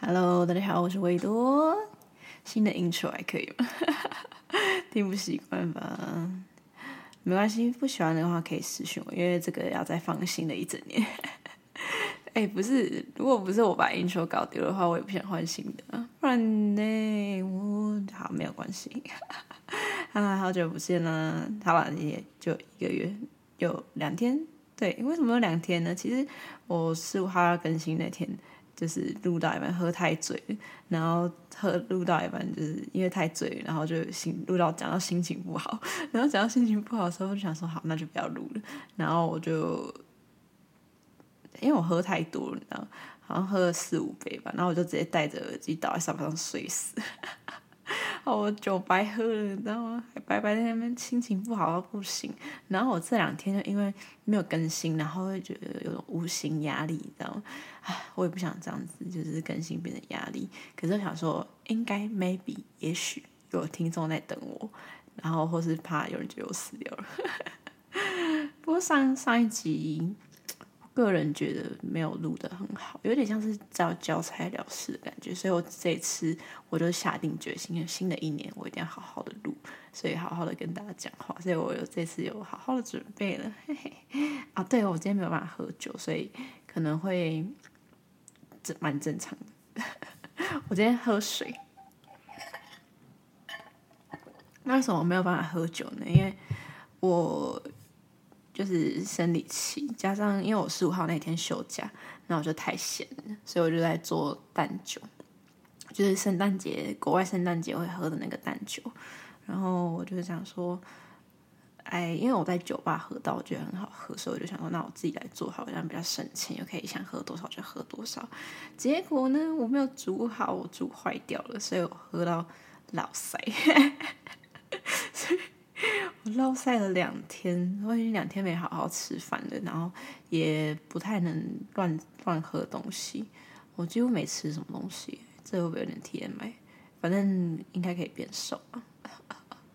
Hello，大家好，我是维多。新的 intro 还可以吗？听不习惯吧？没关系，不喜欢的话可以私讯我，因为这个要再放新的一整年。哎，不是，如果不是我把音球搞丢的话，我也不想换新的。不然呢，我好没有关系。啊，好久不见了，好了，也就一个月，有两天。对，为什么有两天呢？其实我十五号要更新那天，就是录到一半喝太醉，然后喝录到一半就是因为太醉，然后就心录到讲到心情不好，然后讲到心情不好的时候，就想说好，那就不要录了。然后我就因为我喝太多了，你知道，好像喝了四五杯吧，然后我就直接戴着耳机倒在沙发上睡死。哦，我酒白喝了，你知道吗？白白在那边，心情不好到不行。然后我这两天就因为没有更新，然后会觉得有种无形压力，你知道吗？唉，我也不想这样子，就是更新变成压力。可是我想说，应该 maybe 也许有听众在等我，然后或是怕有人觉得我死掉了。不过上上一集。个人觉得没有录得很好，有点像是教教材了事的感觉，所以我这次我就下定决心，新的一年我一定要好好的录，所以好好的跟大家讲话，所以我有这次有好好的准备了，嘿嘿。啊，对，我今天没有办法喝酒，所以可能会这蛮正常的。我今天喝水，那为什么我没有办法喝酒呢？因为我。就是生理期，加上因为我十五号那天休假，那我就太闲了，所以我就在做蛋酒，就是圣诞节国外圣诞节会喝的那个蛋酒。然后我就想说，哎，因为我在酒吧喝到，我觉得很好喝，所以我就想说，那我自己来做好，好像比较省钱，又可以想喝多少就喝多少。结果呢，我没有煮好，我煮坏掉了，所以我喝到老塞。我落晒了两天，我已经两天没好好吃饭了，然后也不太能乱乱喝东西。我几乎没吃什么东西，这会不会有点 TMI？反正应该可以变瘦啊。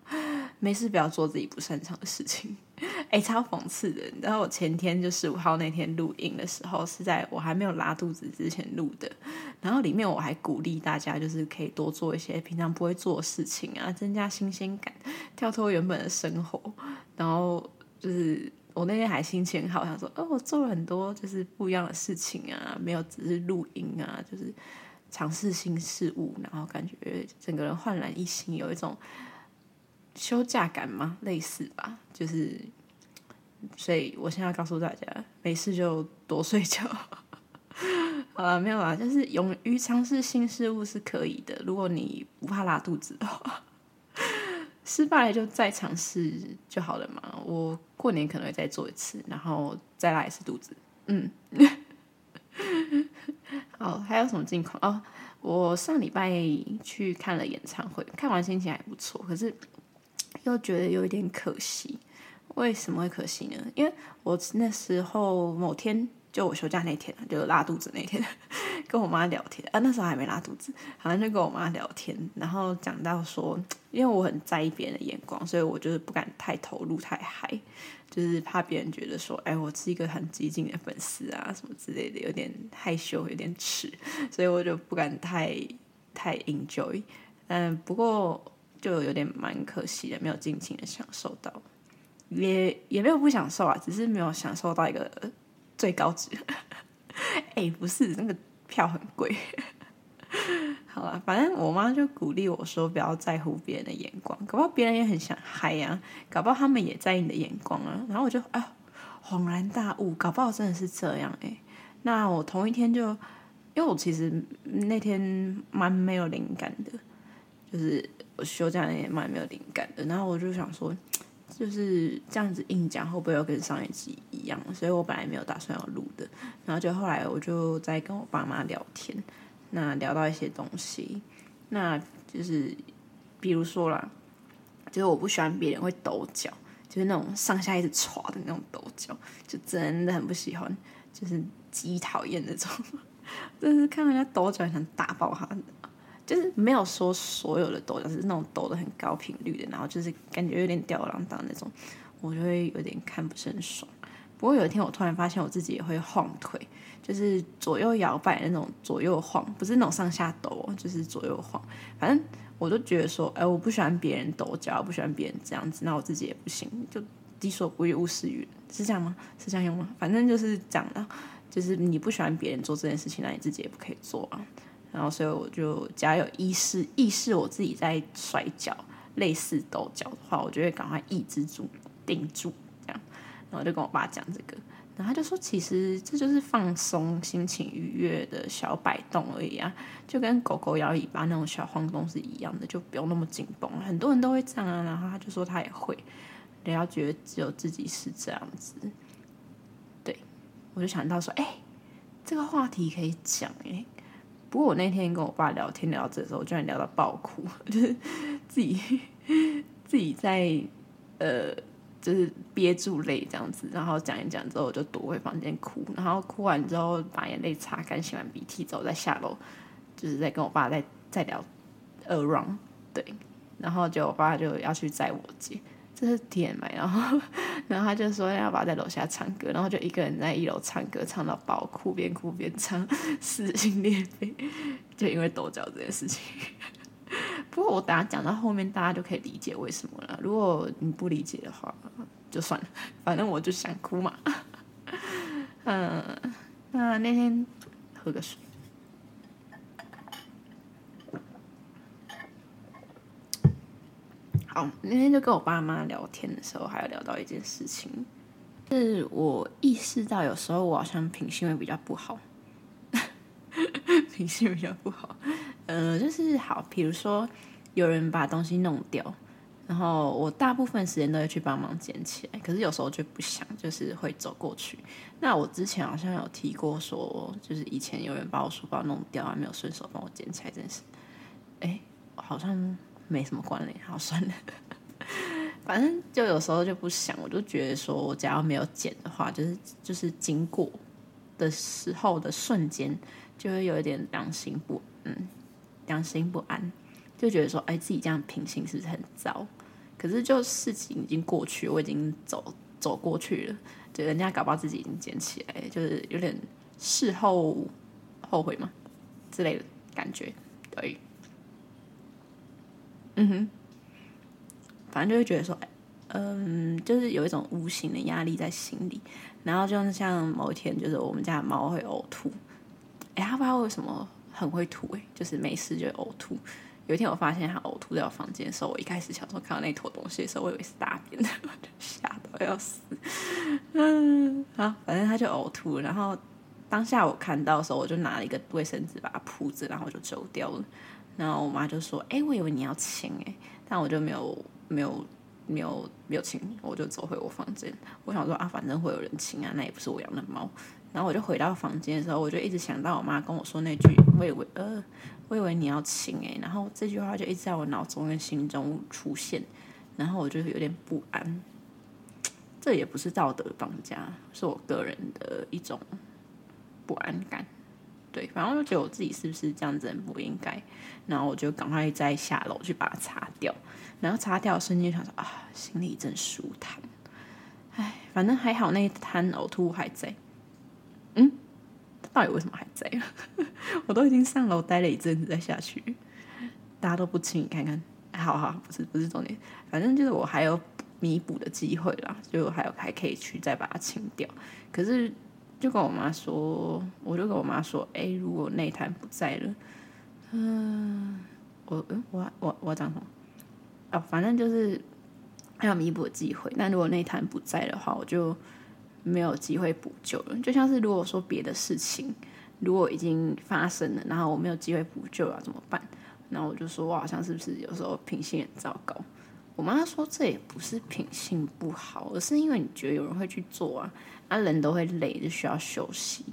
没事，不要做自己不擅长的事情。哎，超讽刺的！然后我前天就十五号那天录音的时候，是在我还没有拉肚子之前录的。然后里面我还鼓励大家，就是可以多做一些平常不会做的事情啊，增加新鲜感，跳脱原本的生活。然后就是我那天还心情好，想说哦，我做了很多就是不一样的事情啊，没有只是录音啊，就是尝试新事物，然后感觉整个人焕然一新，有一种。休假感吗？类似吧，就是，所以我现在告诉大家，没事就多睡觉。好了，没有啦，就是勇于尝试新事物是可以的。如果你不怕拉肚子的话，失败了就再尝试就好了嘛。我过年可能会再做一次，然后再拉一次肚子。嗯，好，还有什么近况？哦，我上礼拜去看了演唱会，看完心情还不错，可是。又觉得有一点可惜，为什么会可惜呢？因为我那时候某天，就我休假那天，就拉肚子那天，跟我妈聊天啊，那时候还没拉肚子，好像就跟我妈聊天，然后讲到说，因为我很在意别人的眼光，所以我就是不敢太投入太嗨，就是怕别人觉得说，哎，我是一个很激进的粉丝啊，什么之类的，有点害羞，有点耻，所以我就不敢太太 enjoy。嗯，不过。就有点蛮可惜的，没有尽情的享受到，也也没有不享受啊，只是没有享受到一个最高值。哎、不是那个票很贵。好了，反正我妈就鼓励我说不要在乎别人的眼光，搞不好别人也很想嗨呀、啊，搞不好他们也在意你的眼光啊。然后我就啊恍然大悟，搞不好真的是这样哎、那我同一天就，因为我其实那天蛮没有灵感的，就是。我休假那天蛮没有灵感的，然后我就想说，就是这样子硬讲会不会又跟上一集一样？所以我本来没有打算要录的，然后就后来我就在跟我爸妈聊天，那聊到一些东西，那就是比如说啦，就是我不喜欢别人会抖脚，就是那种上下一直歘的那种抖脚，就真的很不喜欢，就是极讨厌那种。就是看人家抖脚想打爆他，就是没有说所有的抖脚是那种抖的很高频率的，然后就是感觉有点吊儿郎当那种，我就会有点看不是很爽。不过有一天我突然发现我自己也会晃腿，就是左右摇摆那种左右晃，不是那种上下抖，就是左右晃。反正我都觉得说，哎，我不喜欢别人抖脚，不喜欢别人这样子，那我自己也不行，就己所不欲，勿施于人，是这样吗？是这样用吗？反正就是讲的，就是你不喜欢别人做这件事情，那你自己也不可以做啊。然后所以我就假如有意识意识我自己在摔跤，类似抖脚的话，我就会赶快抑制住，定住这样。然后就跟我爸讲这个，然后他就说，其实这就是放松、心情愉悦的小摆动而已啊，就跟狗狗摇尾巴那种小晃动是一样的，就不用那么紧绷。很多人都会这样啊，然后他就说他也会，人家觉得只有自己是这样子。对，我就想到说，哎，这个话题可以讲哎。不过我那天跟我爸聊天聊到这的时候，我居然聊到爆哭，就是自己自己在呃。就是憋住泪这样子，然后讲一讲之后，我就躲回房间哭，然后哭完之后把眼泪擦干，擤完鼻涕之后再下楼，就是在跟我爸在在聊，around，对，然后就我爸就要去载我姐，这是 TMI，然后 然后他就说要爸在楼下唱歌，然后就一个人在一楼唱歌，唱到爆哭，边哭边唱，撕心裂肺，就因为抖脚这件事情。不过我等下讲到后面，大家就可以理解为什么了。如果你不理解的话，就算了，反正我就想哭嘛。嗯，那那天喝个水。哦，那天就跟我爸妈聊天的时候，还有聊到一件事情，是我意识到有时候我好像品性会比较不好，品性比较不好。呃，就是好，比如说有人把东西弄掉，然后我大部分时间都会去帮忙捡起来，可是有时候就不想，就是会走过去。那我之前好像有提过说，就是以前有人把我书包弄掉，还没有顺手帮我捡起来这件事，哎，好像没什么关联，好算了，反正就有时候就不想，我就觉得说我假如没有捡的话，就是就是经过的时候的瞬间，就会有一点良心不嗯。良心不安，就觉得说，哎，自己这样品行是不是很糟？可是就事情已经过去，我已经走走过去了，就人家搞不好自己已经捡起来，就是有点事后后悔嘛之类的感觉，对，嗯哼，反正就会觉得说，嗯，就是有一种无形的压力在心里，然后就是像某一天，就是我们家的猫会呕吐，哎，他不知道为什么。很会吐哎，就是没事就呕吐。有一天我发现他呕吐在我房间的时候，我一开始小时候看到那坨东西的时候，我以为是大便，我就吓到要死。嗯，好，反正他就呕吐。然后当下我看到的时候，我就拿了一个卫生纸把它铺着，然后就走掉了。然后我妈就说：“哎，我以为你要亲哎。”但我就没有没有没有没有亲，我就走回我房间。我想说啊，反正会有人亲啊，那也不是我养的猫。然后我就回到房间的时候，我就一直想到我妈跟我说那句“我以为呃，我以为你要亲哎”，然后这句话就一直在我脑中跟心中出现，然后我就有点不安。这也不是道德绑架，是我个人的一种不安感。对，反正我就觉得我自己是不是这样子很不应该，然后我就赶快再下楼去把它擦掉。然后擦掉瞬间想说啊，心里一阵舒坦。唉，反正还好那一滩呕吐物还在。嗯，到底为什么还在？我都已经上楼待了一阵子再下去，大家都不清，你看看。好好，不是不是重点，反正就是我还有弥补的机会啦，就还有还可以去再把它清掉。可是就跟我妈说，我就跟我妈说，哎，如果那滩不在了，嗯，我嗯我我我讲什么？哦，反正就是还有弥补的机会。那如果那滩不在的话，我就。没有机会补救了，就像是如果说别的事情如果已经发生了，然后我没有机会补救了，怎么办？然后我就说，我好像是不是有时候品性很糟糕？我妈说，这也不是品性不好，而是因为你觉得有人会去做啊，啊人都会累，就需要休息。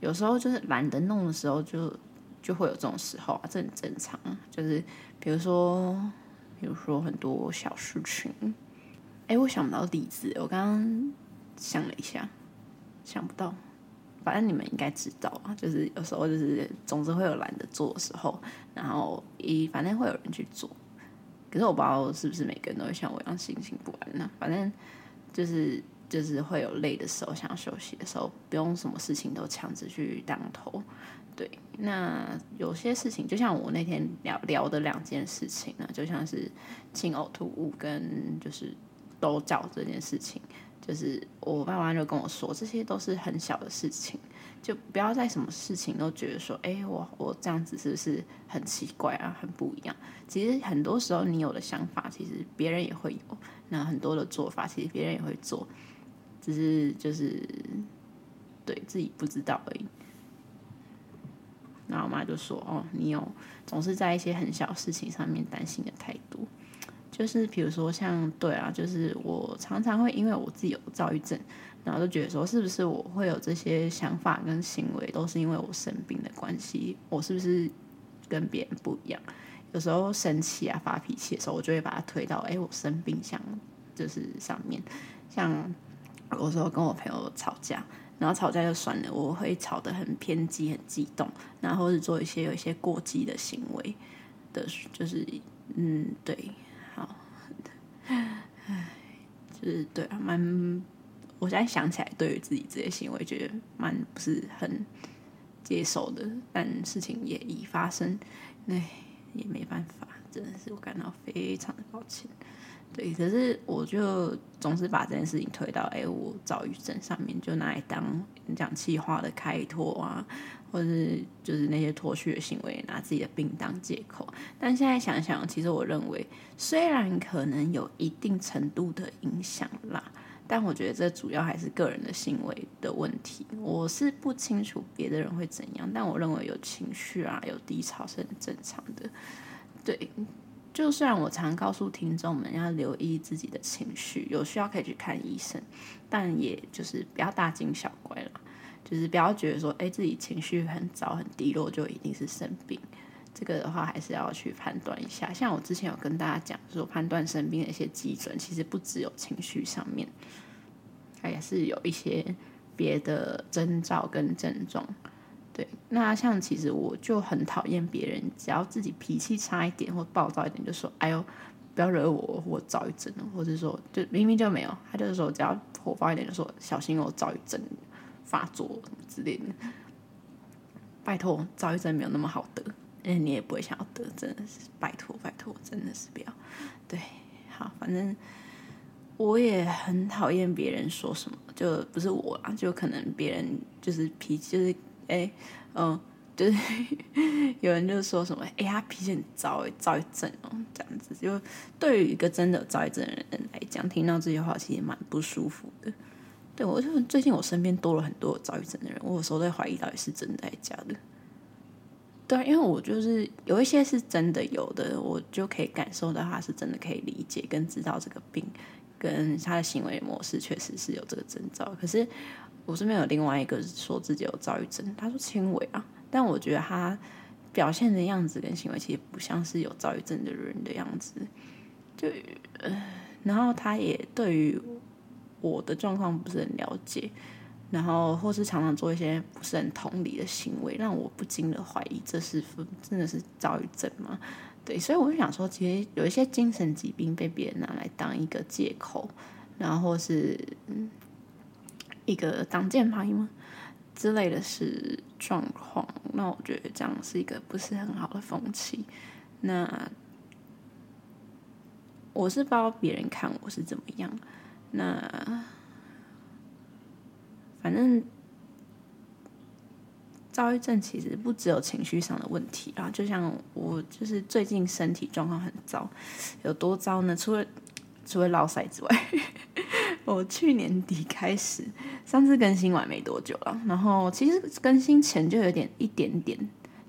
有时候就是懒得弄的时候就，就会有这种时候啊，这很正常啊。就是比如说，比如说很多小事情，哎，我想不到例子，我刚刚。想了一下，想不到，反正你们应该知道啊，就是有时候就是总是会有懒得做的时候，然后一反正会有人去做。可是我不知道是不是每个人都会像我一样心情不安呢？反正就是就是会有累的时候，想要休息的时候，不用什么事情都强制去当头。对，那有些事情，就像我那天聊聊的两件事情呢，就像是清呕吐物跟就是抖脚这件事情。就是我爸妈就跟我说，这些都是很小的事情，就不要在什么事情都觉得说，哎，我我这样子是不是很奇怪啊，很不一样？其实很多时候你有的想法，其实别人也会有；那很多的做法，其实别人也会做，只是就是对自己不知道而已。然后我妈就说：“哦，你有总是在一些很小事情上面担心的太多。”就是比如说像对啊，就是我常常会因为我自己有躁郁症，然后就觉得说是不是我会有这些想法跟行为都是因为我生病的关系？我是不是跟别人不一样？有时候生气啊发脾气的时候，我就会把它推到哎我生病像就是上面。像有时候跟我朋友吵架，然后吵架就算了，我会吵得很偏激、很激动，然后是做一些有一些过激的行为的，就是嗯对。唉，就是对啊，蛮，我现在想起来，对于自己这些行为，觉得蛮不是很接受的。但事情也已发生，唉，也没办法，真的是我感到非常的抱歉。对，可是我就总是把这件事情推到哎，我躁郁症上面，就拿来当讲气话的开脱啊。或是就是那些脱序的行为，拿自己的病当借口。但现在想想，其实我认为，虽然可能有一定程度的影响啦，但我觉得这主要还是个人的行为的问题。我是不清楚别的人会怎样，但我认为有情绪啊，有低潮是很正常的。对，就算我常告诉听众们要留意自己的情绪，有需要可以去看医生，但也就是不要大惊小怪了。就是不要觉得说，哎，自己情绪很糟、很低落，就一定是生病。这个的话，还是要去判断一下。像我之前有跟大家讲说，判断生病的一些基准，其实不只有情绪上面，它也是有一些别的征兆跟症状。对，那像其实我就很讨厌别人，只要自己脾气差一点或暴躁一点，就说，哎呦，不要惹我，我躁郁症，或者说，就明明就没有，他就是说，只要火爆一点，就说小心我躁郁症。发作之类的，拜托，躁郁症没有那么好得，嗯，你也不会想要得，真的是拜托拜托，真的是不要。对，好，反正我也很讨厌别人说什么，就不是我啊，就可能别人就是脾气，就是哎，嗯，就是 有人就说什么，哎呀，脾气很糟，躁郁症哦，这样子，就对于一个真的躁郁症的人来讲，听到这些话其实蛮不舒服的。对，我就最近我身边多了很多有躁郁症的人，我有时候在怀疑到底是真的还是假的。对，啊因为我就是有一些是真的有的，我就可以感受到他是真的可以理解跟知道这个病，跟他的行为模式确实是有这个征兆。可是我身边有另外一个说自己有躁郁症，他说轻微啊，但我觉得他表现的样子跟行为其实不像是有躁郁症的人的样子。就呃，然后他也对于。我的状况不是很了解，然后或是常常做一些不是很同理的行为，让我不禁的怀疑这是真的是躁郁症吗？对，所以我就想说，其实有一些精神疾病被别人拿来当一个借口，然后或是一个挡箭牌吗之类的是状况，那我觉得这样是一个不是很好的风气。那我是不知道别人看我是怎么样。那反正躁郁症其实不只有情绪上的问题啊，就像我就是最近身体状况很糟，有多糟呢？除了除了落赛之外，我去年底开始上次更新完没多久了，然后其实更新前就有点一点点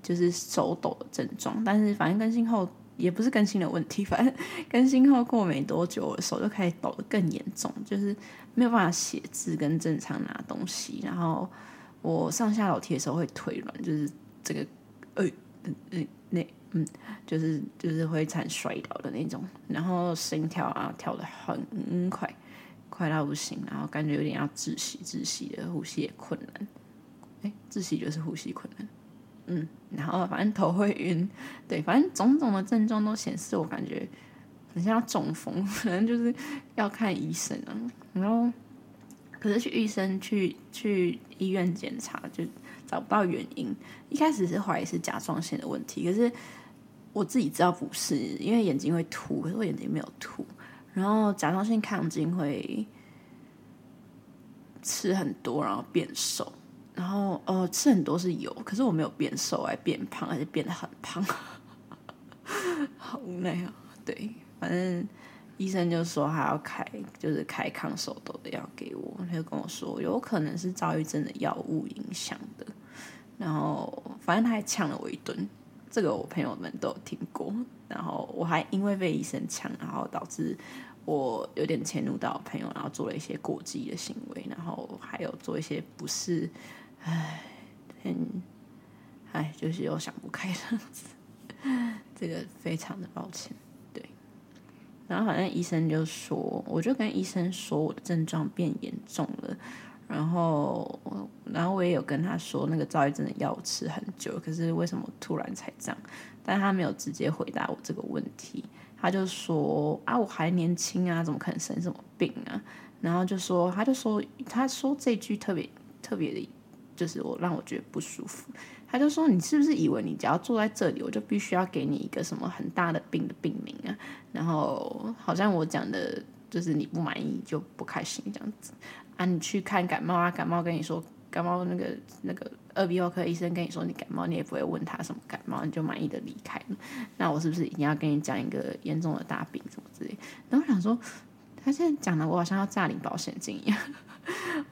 就是手抖的症状，但是反正更新后。也不是更新的问题，反正更新后过没多久，我的手就开始抖得更严重，就是没有办法写字跟正常拿东西。然后我上下楼梯的时候会腿软，就是这个呃嗯那嗯，就是就是会惨摔倒的那种。然后心跳啊跳得很快，快到不行，然后感觉有点要窒息窒息的，呼吸也困难。哎，窒息就是呼吸困难。嗯，然后反正头会晕，对，反正种种的症状都显示我感觉很像中风，可能就是要看医生啊。然后，可是去医生去去医院检查就找不到原因。一开始是怀疑是甲状腺的问题，可是我自己知道不是，因为眼睛会凸，可是我眼睛没有凸。然后甲状腺亢进会吃很多，然后变瘦。然后呃，吃很多是有，可是我没有变瘦，还变胖，还是变得很胖，好无奈啊。对，反正医生就说还要开，就是开抗手抖的药给我。他就跟我说，有可能是躁郁症的药物影响的。然后反正他还呛了我一顿，这个我朋友们都有听过。然后我还因为被医生呛，然后导致我有点迁怒到我朋友，然后做了一些过激的行为，然后还有做一些不是。唉，很，唉，就是又想不开这样子，这个非常的抱歉，对。然后反正医生就说，我就跟医生说我的症状变严重了，然后，然后我也有跟他说那个躁郁症的药吃很久，可是为什么突然才这样？但他没有直接回答我这个问题，他就说啊，我还年轻啊，怎么可能生什么病啊？然后就说，他就说，他说这句特别特别的。就是我让我觉得不舒服，他就说，你是不是以为你只要坐在这里，我就必须要给你一个什么很大的病的病名啊？然后好像我讲的就是你不满意就不开心这样子啊？你去看感冒啊，感冒跟你说感冒那个那个耳鼻喉科医生跟你说你感冒，你也不会问他什么感冒，你就满意的离开了。那我是不是一定要跟你讲一个严重的大病什么之类？然后我想说，他现在讲的我好像要诈领保险金一样。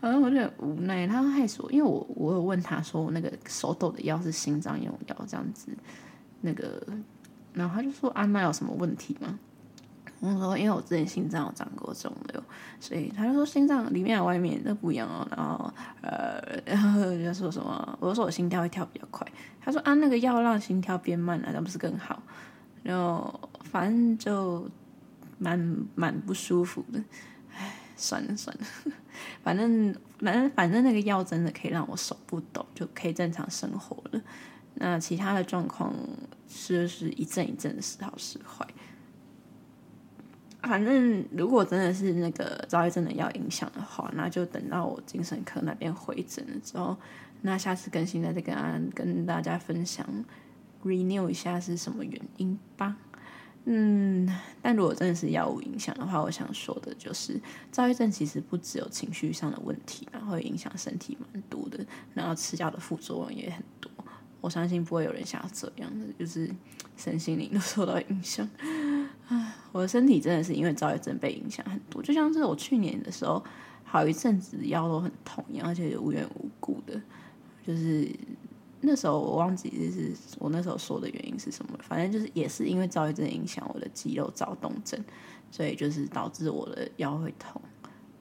反正我就很无奈，他害死我，因为我我有问他说，我那个手抖的药是心脏用药这样子，那个，然后他就说，啊，那有什么问题吗？我说，因为我之前心脏有长过肿瘤，所以他就说心脏里面外面都不一样哦。然后呃，然后就说什么，我就说我心跳会跳比较快，他说啊，那个药让心跳变慢了，那不是更好？然后反正就蛮蛮不舒服的。算了算了，反正反正反正那个药真的可以让我手不抖，就可以正常生活了。那其他的状况是是一阵一阵的时好时坏。反正如果真的是那个躁郁症的药影响的话，那就等到我精神科那边回诊了之后，那下次更新再跟跟大家分享，renew 一下是什么原因吧。嗯，但如果真的是药物影响的话，我想说的就是，躁郁症其实不只有情绪上的问题，然后影响身体蛮多的，然后吃药的副作用也很多。我相信不会有人想要这样的，就是身心灵都受到影响。唉，我的身体真的是因为躁郁症被影响很多，就像是我去年的时候，好一阵子腰都很痛一样，而且无缘无故的，就是。那时候我忘记就是我那时候说的原因是什么，反正就是也是因为躁郁症影响我的肌肉躁动症，所以就是导致我的腰会痛。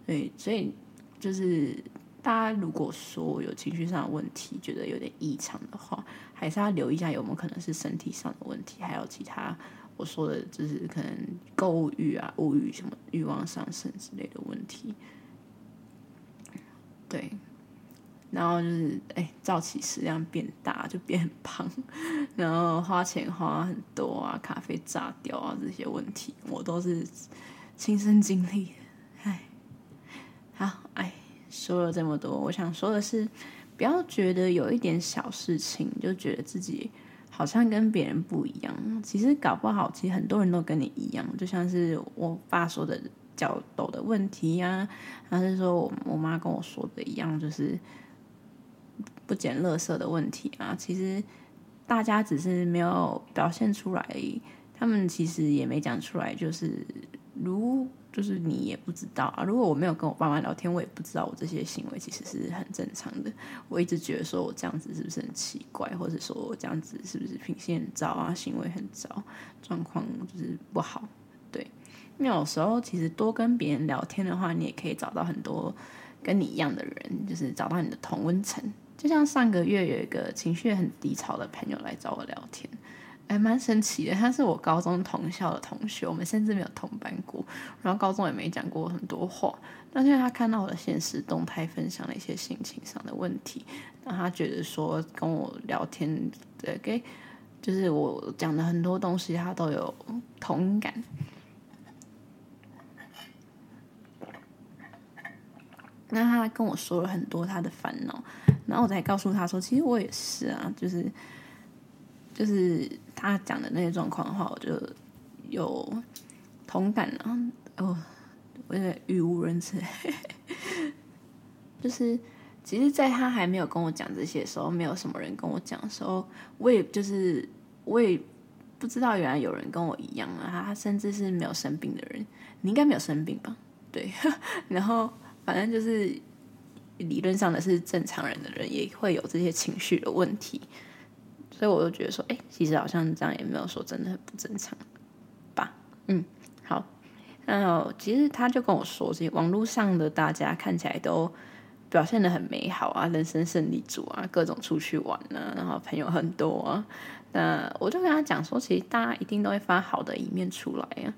对，所以就是大家如果说有情绪上的问题，觉得有点异常的话，还是要留意一下有没有可能是身体上的问题，还有其他我说的就是可能购物欲啊、物欲什么欲望上升之类的问题。对。然后就是，哎，造起食量变大，就变很胖，然后花钱花很多啊，咖啡炸掉啊，这些问题我都是亲身经历的。哎，好，哎，说了这么多，我想说的是，不要觉得有一点小事情就觉得自己好像跟别人不一样。其实搞不好，其实很多人都跟你一样，就像是我爸说的脚抖的问题呀，还是说我我妈跟我说的一样，就是。不捡垃圾的问题啊，其实大家只是没有表现出来，他们其实也没讲出来，就是如就是你也不知道啊。如果我没有跟我爸妈聊天，我也不知道我这些行为其实是很正常的。我一直觉得说我这样子是不是很奇怪，或者说我这样子是不是品性很糟啊，行为很糟，状况就是不好。对，因为有时候其实多跟别人聊天的话，你也可以找到很多跟你一样的人，就是找到你的同温层。就像上个月有一个情绪很低潮的朋友来找我聊天，还蛮神奇的。他是我高中同校的同学，我们甚至没有同班过，然后高中也没讲过很多话。但是他看到我的现实动态，分享了一些心情上的问题，那他觉得说跟我聊天，对，给就是我讲的很多东西，他都有同感。那他跟我说了很多他的烦恼，然后我才告诉他说，其实我也是啊，就是就是他讲的那些状况的话，我就有同感了。哦，我有点语无伦次。就是其实，在他还没有跟我讲这些的时候，没有什么人跟我讲的时候，我也就是我也不知道原来有人跟我一样啊，他甚至是没有生病的人，你应该没有生病吧？对，然后。反正就是理论上的是正常人的人也会有这些情绪的问题，所以我就觉得说，哎，其实好像这样也没有说真的很不正常吧。嗯，好，那其实他就跟我说，这些网络上的大家看起来都表现得很美好啊，人生胜利组啊，各种出去玩啊，然后朋友很多啊。那我就跟他讲说，其实大家一定都会发好的一面出来啊。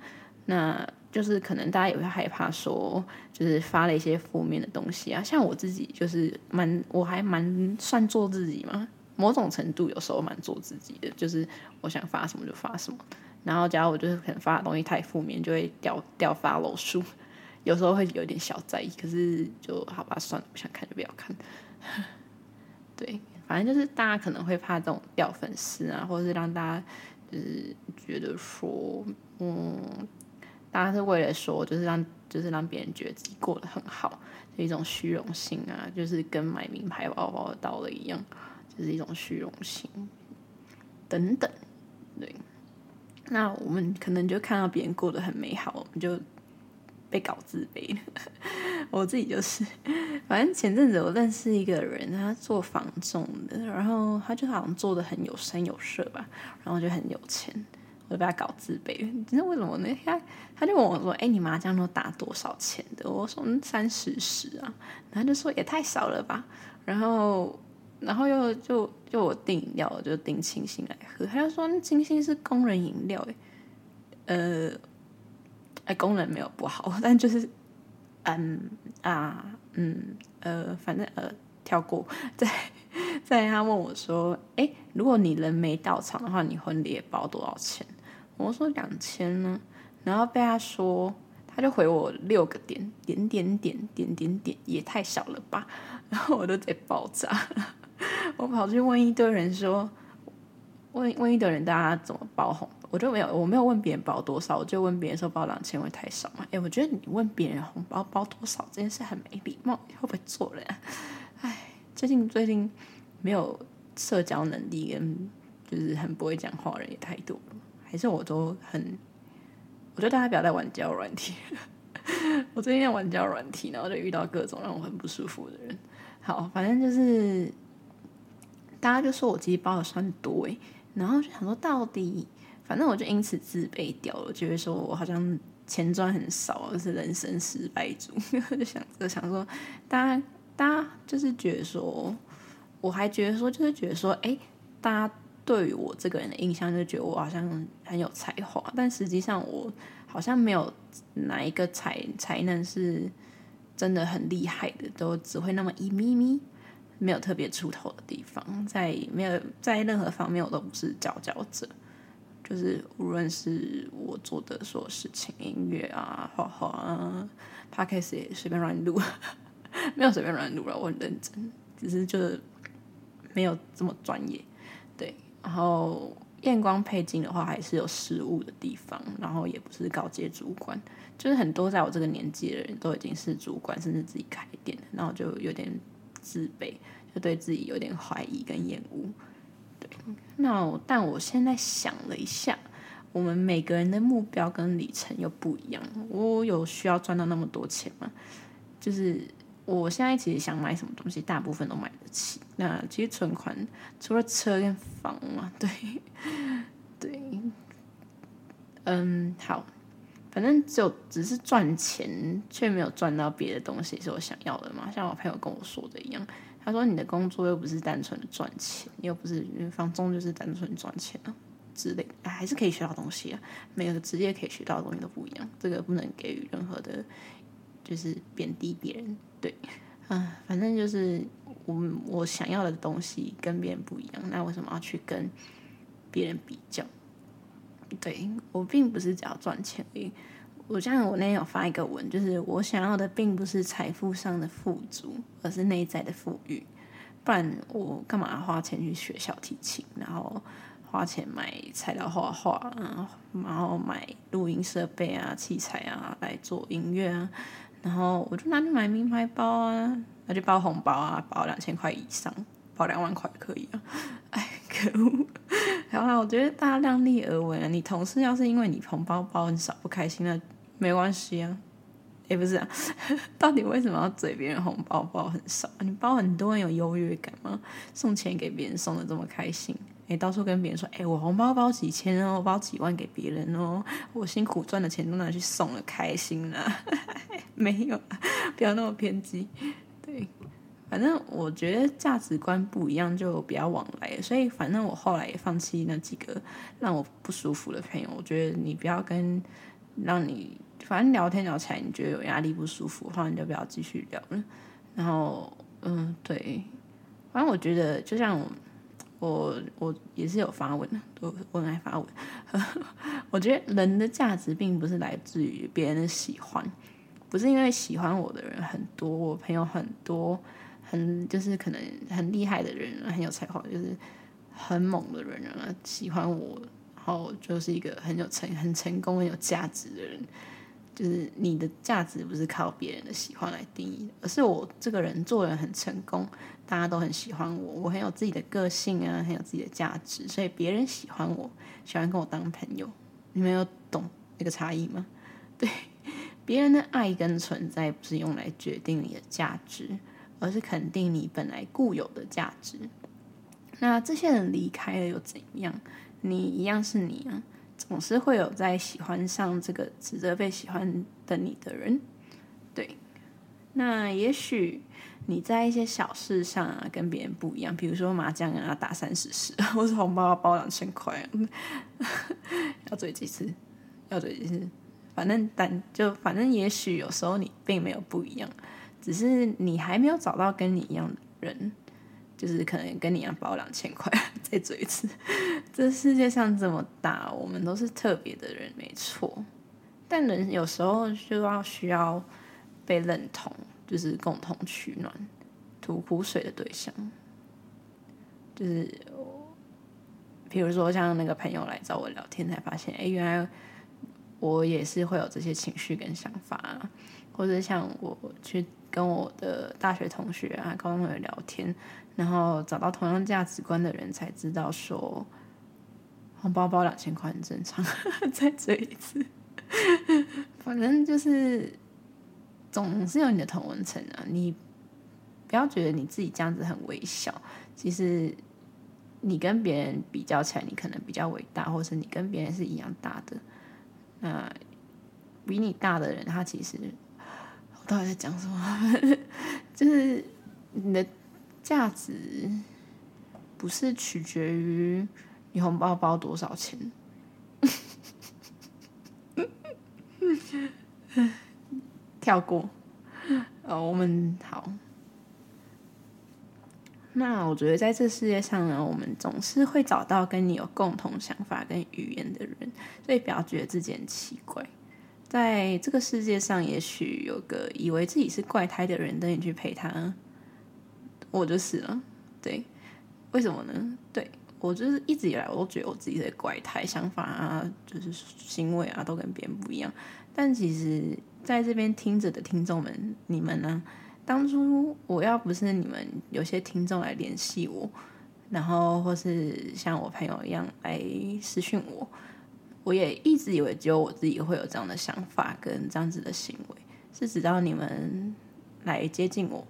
那就是可能大家也会害怕说，就是发了一些负面的东西啊。像我自己就是蛮，我还蛮算做自己嘛。某种程度有时候蛮做自己的，就是我想发什么就发什么。然后假如我就是可能发的东西太负面，就会掉掉 follow 数。有时候会有点小在意，可是就好吧，算了，不想看就不要看。对，反正就是大家可能会怕这种掉粉丝啊，或者是让大家就是觉得说，嗯。大家是为了说，就是让，就是让别人觉得自己过得很好，是一种虚荣心啊，就是跟买名牌包包的道理一样，就是一种虚荣心等等。对，那我们可能就看到别人过得很美好，我们就被搞自卑了。我自己就是，反正前阵子我认识一个人，他做房仲的，然后他就好像做的很有声有色吧，然后就很有钱。我被他搞自卑，你知道为什么呢？他他就问我说：“哎、你麻将都打多少钱的？”我说：“三十十啊。”然后就说：“也太少了吧。”然后，然后又就就我订饮料，就订清新来喝。他就说：“那清新是工人饮料。”哎，呃，哎，工人没有不好，但就是，嗯啊，嗯呃，反正呃，跳过。在在他问我说：“哎、如果你人没到场的话，你婚礼包多少钱？”我说两千呢，然后被他说，他就回我六个点点点点点点点，也太少了吧，然后我都在爆炸，我跑去问一堆人说，问问一堆人大家怎么包红，我就没有我没有问别人包多少，我就问别人说包两千会太少吗？哎，我觉得你问别人红包包多少这件事很没礼貌，会不会做人？啊哎，最近最近没有社交能力跟就是很不会讲话的人也太多了。还是我都很，我觉得大家不要再玩交友软体。我最近在玩交友软体，然后就遇到各种让我很不舒服的人。好，反正就是大家就说我其实包的算多诶，然后就想说到底，反正我就因此自卑掉了，觉得说我好像钱赚很少，是人生失败组。就想就想说，大家大家就是觉得说，我还觉得说，就是觉得说，哎，大家。对于我这个人的印象，就觉得我好像很有才华，但实际上我好像没有哪一个才才能是真的很厉害的，都只会那么一咪咪，没有特别出头的地方，在没有在任何方面我都不是佼佼者，就是无论是我做的所有事情，音乐啊、画画啊、p o d c a s 也随便乱录，没有随便乱录了，我很认真，只是就是没有这么专业，对。然后验光配镜的话，还是有失误的地方。然后也不是高阶主管，就是很多在我这个年纪的人都已经是主管，甚至自己开店，然后就有点自卑，就对自己有点怀疑跟厌恶。对，那但我现在想了一下，我们每个人的目标跟里程又不一样。我有需要赚到那么多钱吗？就是。我现在其实想买什么东西，大部分都买得起。那其实存款除了车跟房嘛，对，对，嗯，好，反正就只是赚钱，却没有赚到别的东西是我想要的嘛。像我朋友跟我说的一样，他说你的工作又不是单纯的赚钱，又不是房中就是单纯赚钱啊。之类，还是可以学到东西啊。每个职业可以学到的东西都不一样，这个不能给予任何的，就是贬低别人。对，啊，反正就是我我想要的东西跟别人不一样，那为什么要去跟别人比较？对，我并不是只要赚钱而已。我像我那天有发一个文，就是我想要的并不是财富上的富足，而是内在的富裕。不然我干嘛花钱去学小提琴，然后花钱买材料画画，然后买录音设备啊、器材啊来做音乐啊，然后我就拿去买名牌包啊，拿去包红包啊，包两千块以上，包两万块可以啊。哎，可恶！好啦，我觉得大家量力而为啊。你同事要是因为你红包包很少不开心，那没关系啊。也不是啊，到底为什么要嘴别人红包包很少？你包很多，很有优越感吗？送钱给别人送的这么开心，哎，到处跟别人说，哎，我红包包几千哦，包几万给别人哦，我辛苦赚的钱都拿去送了，开心啦。没有，不要那么偏激。对，反正我觉得价值观不一样就不要往来，所以反正我后来也放弃那几个让我不舒服的朋友。我觉得你不要跟让你。反正聊天聊起来，你觉得有压力不舒服的话，你就不要继续聊了。然后，嗯，对，反正我觉得，就像我，我，也是有发文的，我我爱发文。我觉得人的价值并不是来自于别人的喜欢，不是因为喜欢我的人很多，我朋友很多，很就是可能很厉害的人，很有才华，就是很猛的人啊，喜欢我，然后就是一个很有成、很成功、很有价值的人。就是你的价值不是靠别人的喜欢来定义的，而是我这个人做人很成功，大家都很喜欢我，我很有自己的个性啊，很有自己的价值，所以别人喜欢我，喜欢跟我当朋友。你们有懂那个差异吗？对，别人的爱跟存在不是用来决定你的价值，而是肯定你本来固有的价值。那这些人离开了又怎样？你一样是你啊。总是会有在喜欢上这个值得被喜欢的你的人，对。那也许你在一些小事上啊跟别人不一样，比如说麻将啊打三十十，或是红包要包两千块，要嘴几次？要嘴几次？反正但就反正也许有时候你并没有不一样，只是你还没有找到跟你一样的人。就是可能跟你一样包两千块，再追一次。这世界上这么大，我们都是特别的人，没错。但人有时候就要需要被认同，就是共同取暖、吐苦水的对象。就是，比如说像那个朋友来找我聊天，才发现，哎，原来我也是会有这些情绪跟想法，或者像我去跟我的大学同学啊、高中同学聊天。然后找到同样价值观的人，才知道说红包包两千块很正常。再追一次，反正就是总是有你的同文层啊。你不要觉得你自己这样子很微小，其实你跟别人比较起来，你可能比较伟大，或是你跟别人是一样大的。那比你大的人，他其实到底在讲什么？就是你的。价值不是取决于你红包包多少钱，跳过。呃，我们好。那我觉得在这世界上呢，我们总是会找到跟你有共同想法跟语言的人，所以不要觉得自己很奇怪。在这个世界上，也许有个以为自己是怪胎的人等你去陪他。我就是了，对，为什么呢？对，我就是一直以来我都觉得我自己的怪胎，想法啊，就是行为啊，都跟别人不一样。但其实在这边听着的听众们，你们呢？当初我要不是你们有些听众来联系我，然后或是像我朋友一样来私讯我，我也一直以为只有我自己会有这样的想法跟这样子的行为，是直到你们来接近我。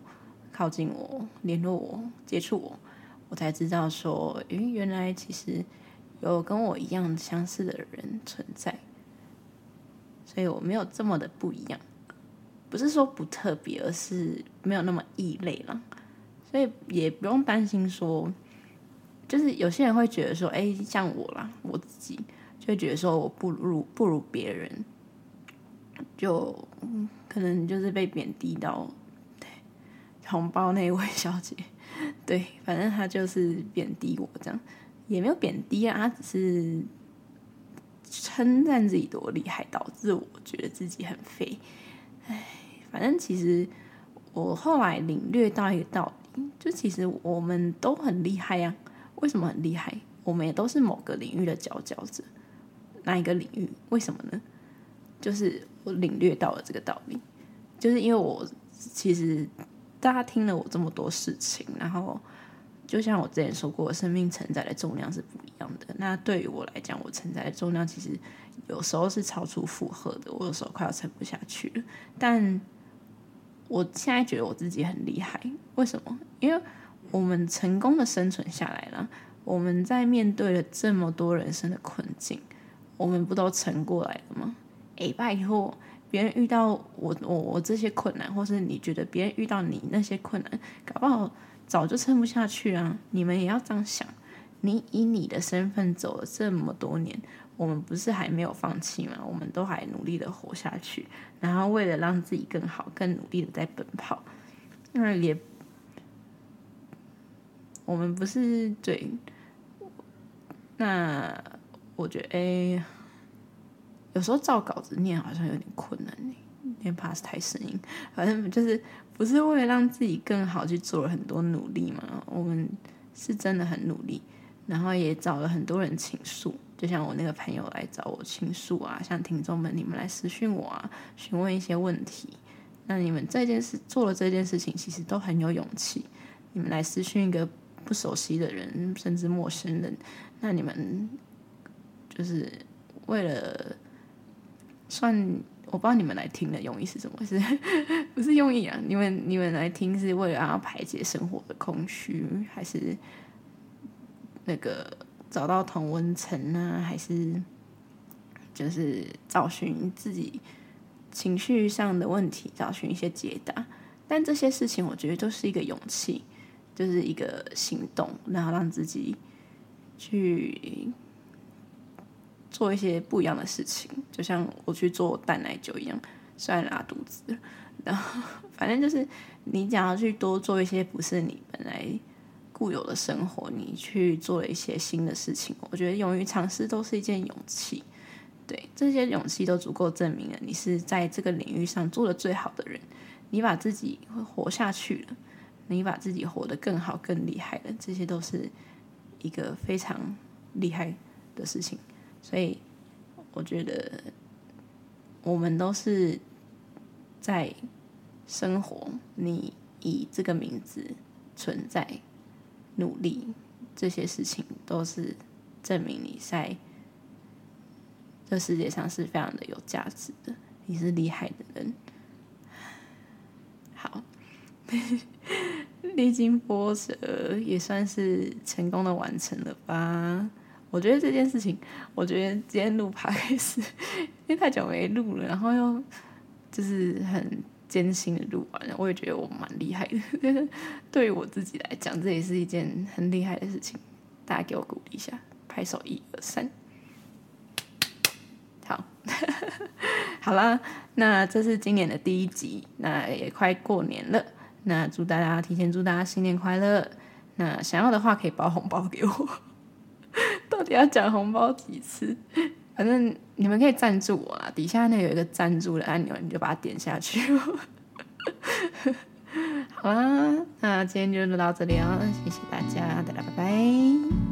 靠近我，联络我，接触我，我才知道说，诶，原来其实有跟我一样相似的人存在，所以我没有这么的不一样，不是说不特别，而是没有那么异类了，所以也不用担心说，就是有些人会觉得说，哎，像我啦，我自己就觉得说我不如不如别人，就可能就是被贬低到，对，红包那位小姐，对，反正她就是贬低我这样，也没有贬低啊，她只是称赞自己多厉害，导致我觉得自己很废。哎，反正其实我后来领略到一个道理，就其实我们都很厉害呀。为什么很厉害？我们也都是某个领域的佼佼者。哪一个领域？为什么呢？就是我领略到了这个道理，就是因为我其实大家听了我这么多事情，然后就像我之前说过，生命承载的重量是不一样的。那对于我来讲，我承载的重量其实有时候是超出负荷的，我有时候快要撑不下去了。但我现在觉得我自己很厉害，为什么？因为我们成功的生存下来了，我们在面对了这么多人生的困境，我们不都撑过来了吗？诶，拜托，别人遇到我我我这些困难，或是你觉得别人遇到你那些困难，搞不好早就撑不下去啊！你们也要这样想。你以你的身份走了这么多年，我们不是还没有放弃吗？我们都还努力的活下去，然后为了让自己更好，更努力的在奔跑，那也。我们不是对，那我觉得哎、有时候照稿子念好像有点困难呢，念 pass 太生硬，反正就是不是为了让自己更好去做了很多努力嘛。我们是真的很努力，然后也找了很多人倾诉，就像我那个朋友来找我倾诉啊，像听众们你们来私讯我啊，询问一些问题。那你们这件事做了这件事情，其实都很有勇气。你们来私讯一个。不熟悉的人，甚至陌生人，那你们就是为了算，我不知道你们来听的用意是什么，是 不是用意啊？你们你们来听是为了要排解生活的空虚，还是那个找到同温层呢？还是就是找寻自己情绪上的问题，找寻一些解答？但这些事情，我觉得都是一个勇气。就是一个行动，然后让自己去做一些不一样的事情，就像我去做淡奶酒一样，虽然拉肚子，然后反正就是你想要去多做一些不是你本来固有的生活，你去做了一些新的事情，我觉得勇于尝试都是一件勇气。对，这些勇气都足够证明了你是在这个领域上做的最好的人，你把自己活下去了。你把自己活得更好、更厉害了，这些都是一个非常厉害的事情。所以，我觉得我们都是在生活。你以这个名字存在、努力，这些事情都是证明你在这世界上是非常的有价值的。你是厉害的人。好。历经波折，也算是成功的完成了吧。我觉得这件事情，我觉得今天录 拍是因为太久没录了，然后又就是很艰辛的录完了，我也觉得我蛮厉害的。对于我自己来讲，这也是一件很厉害的事情。大家给我鼓励一下，拍手一二三，好，好啦，那这是今年的第一集，那也快过年了。那祝大家提前祝大家新年快乐。那想要的话可以包红包给我。到底要讲红包几次？反正你们可以赞助我啊，底下那有一个赞助的按钮，你就把它点下去。好啦，那今天就录到这里哦，谢谢大家，大家拜拜。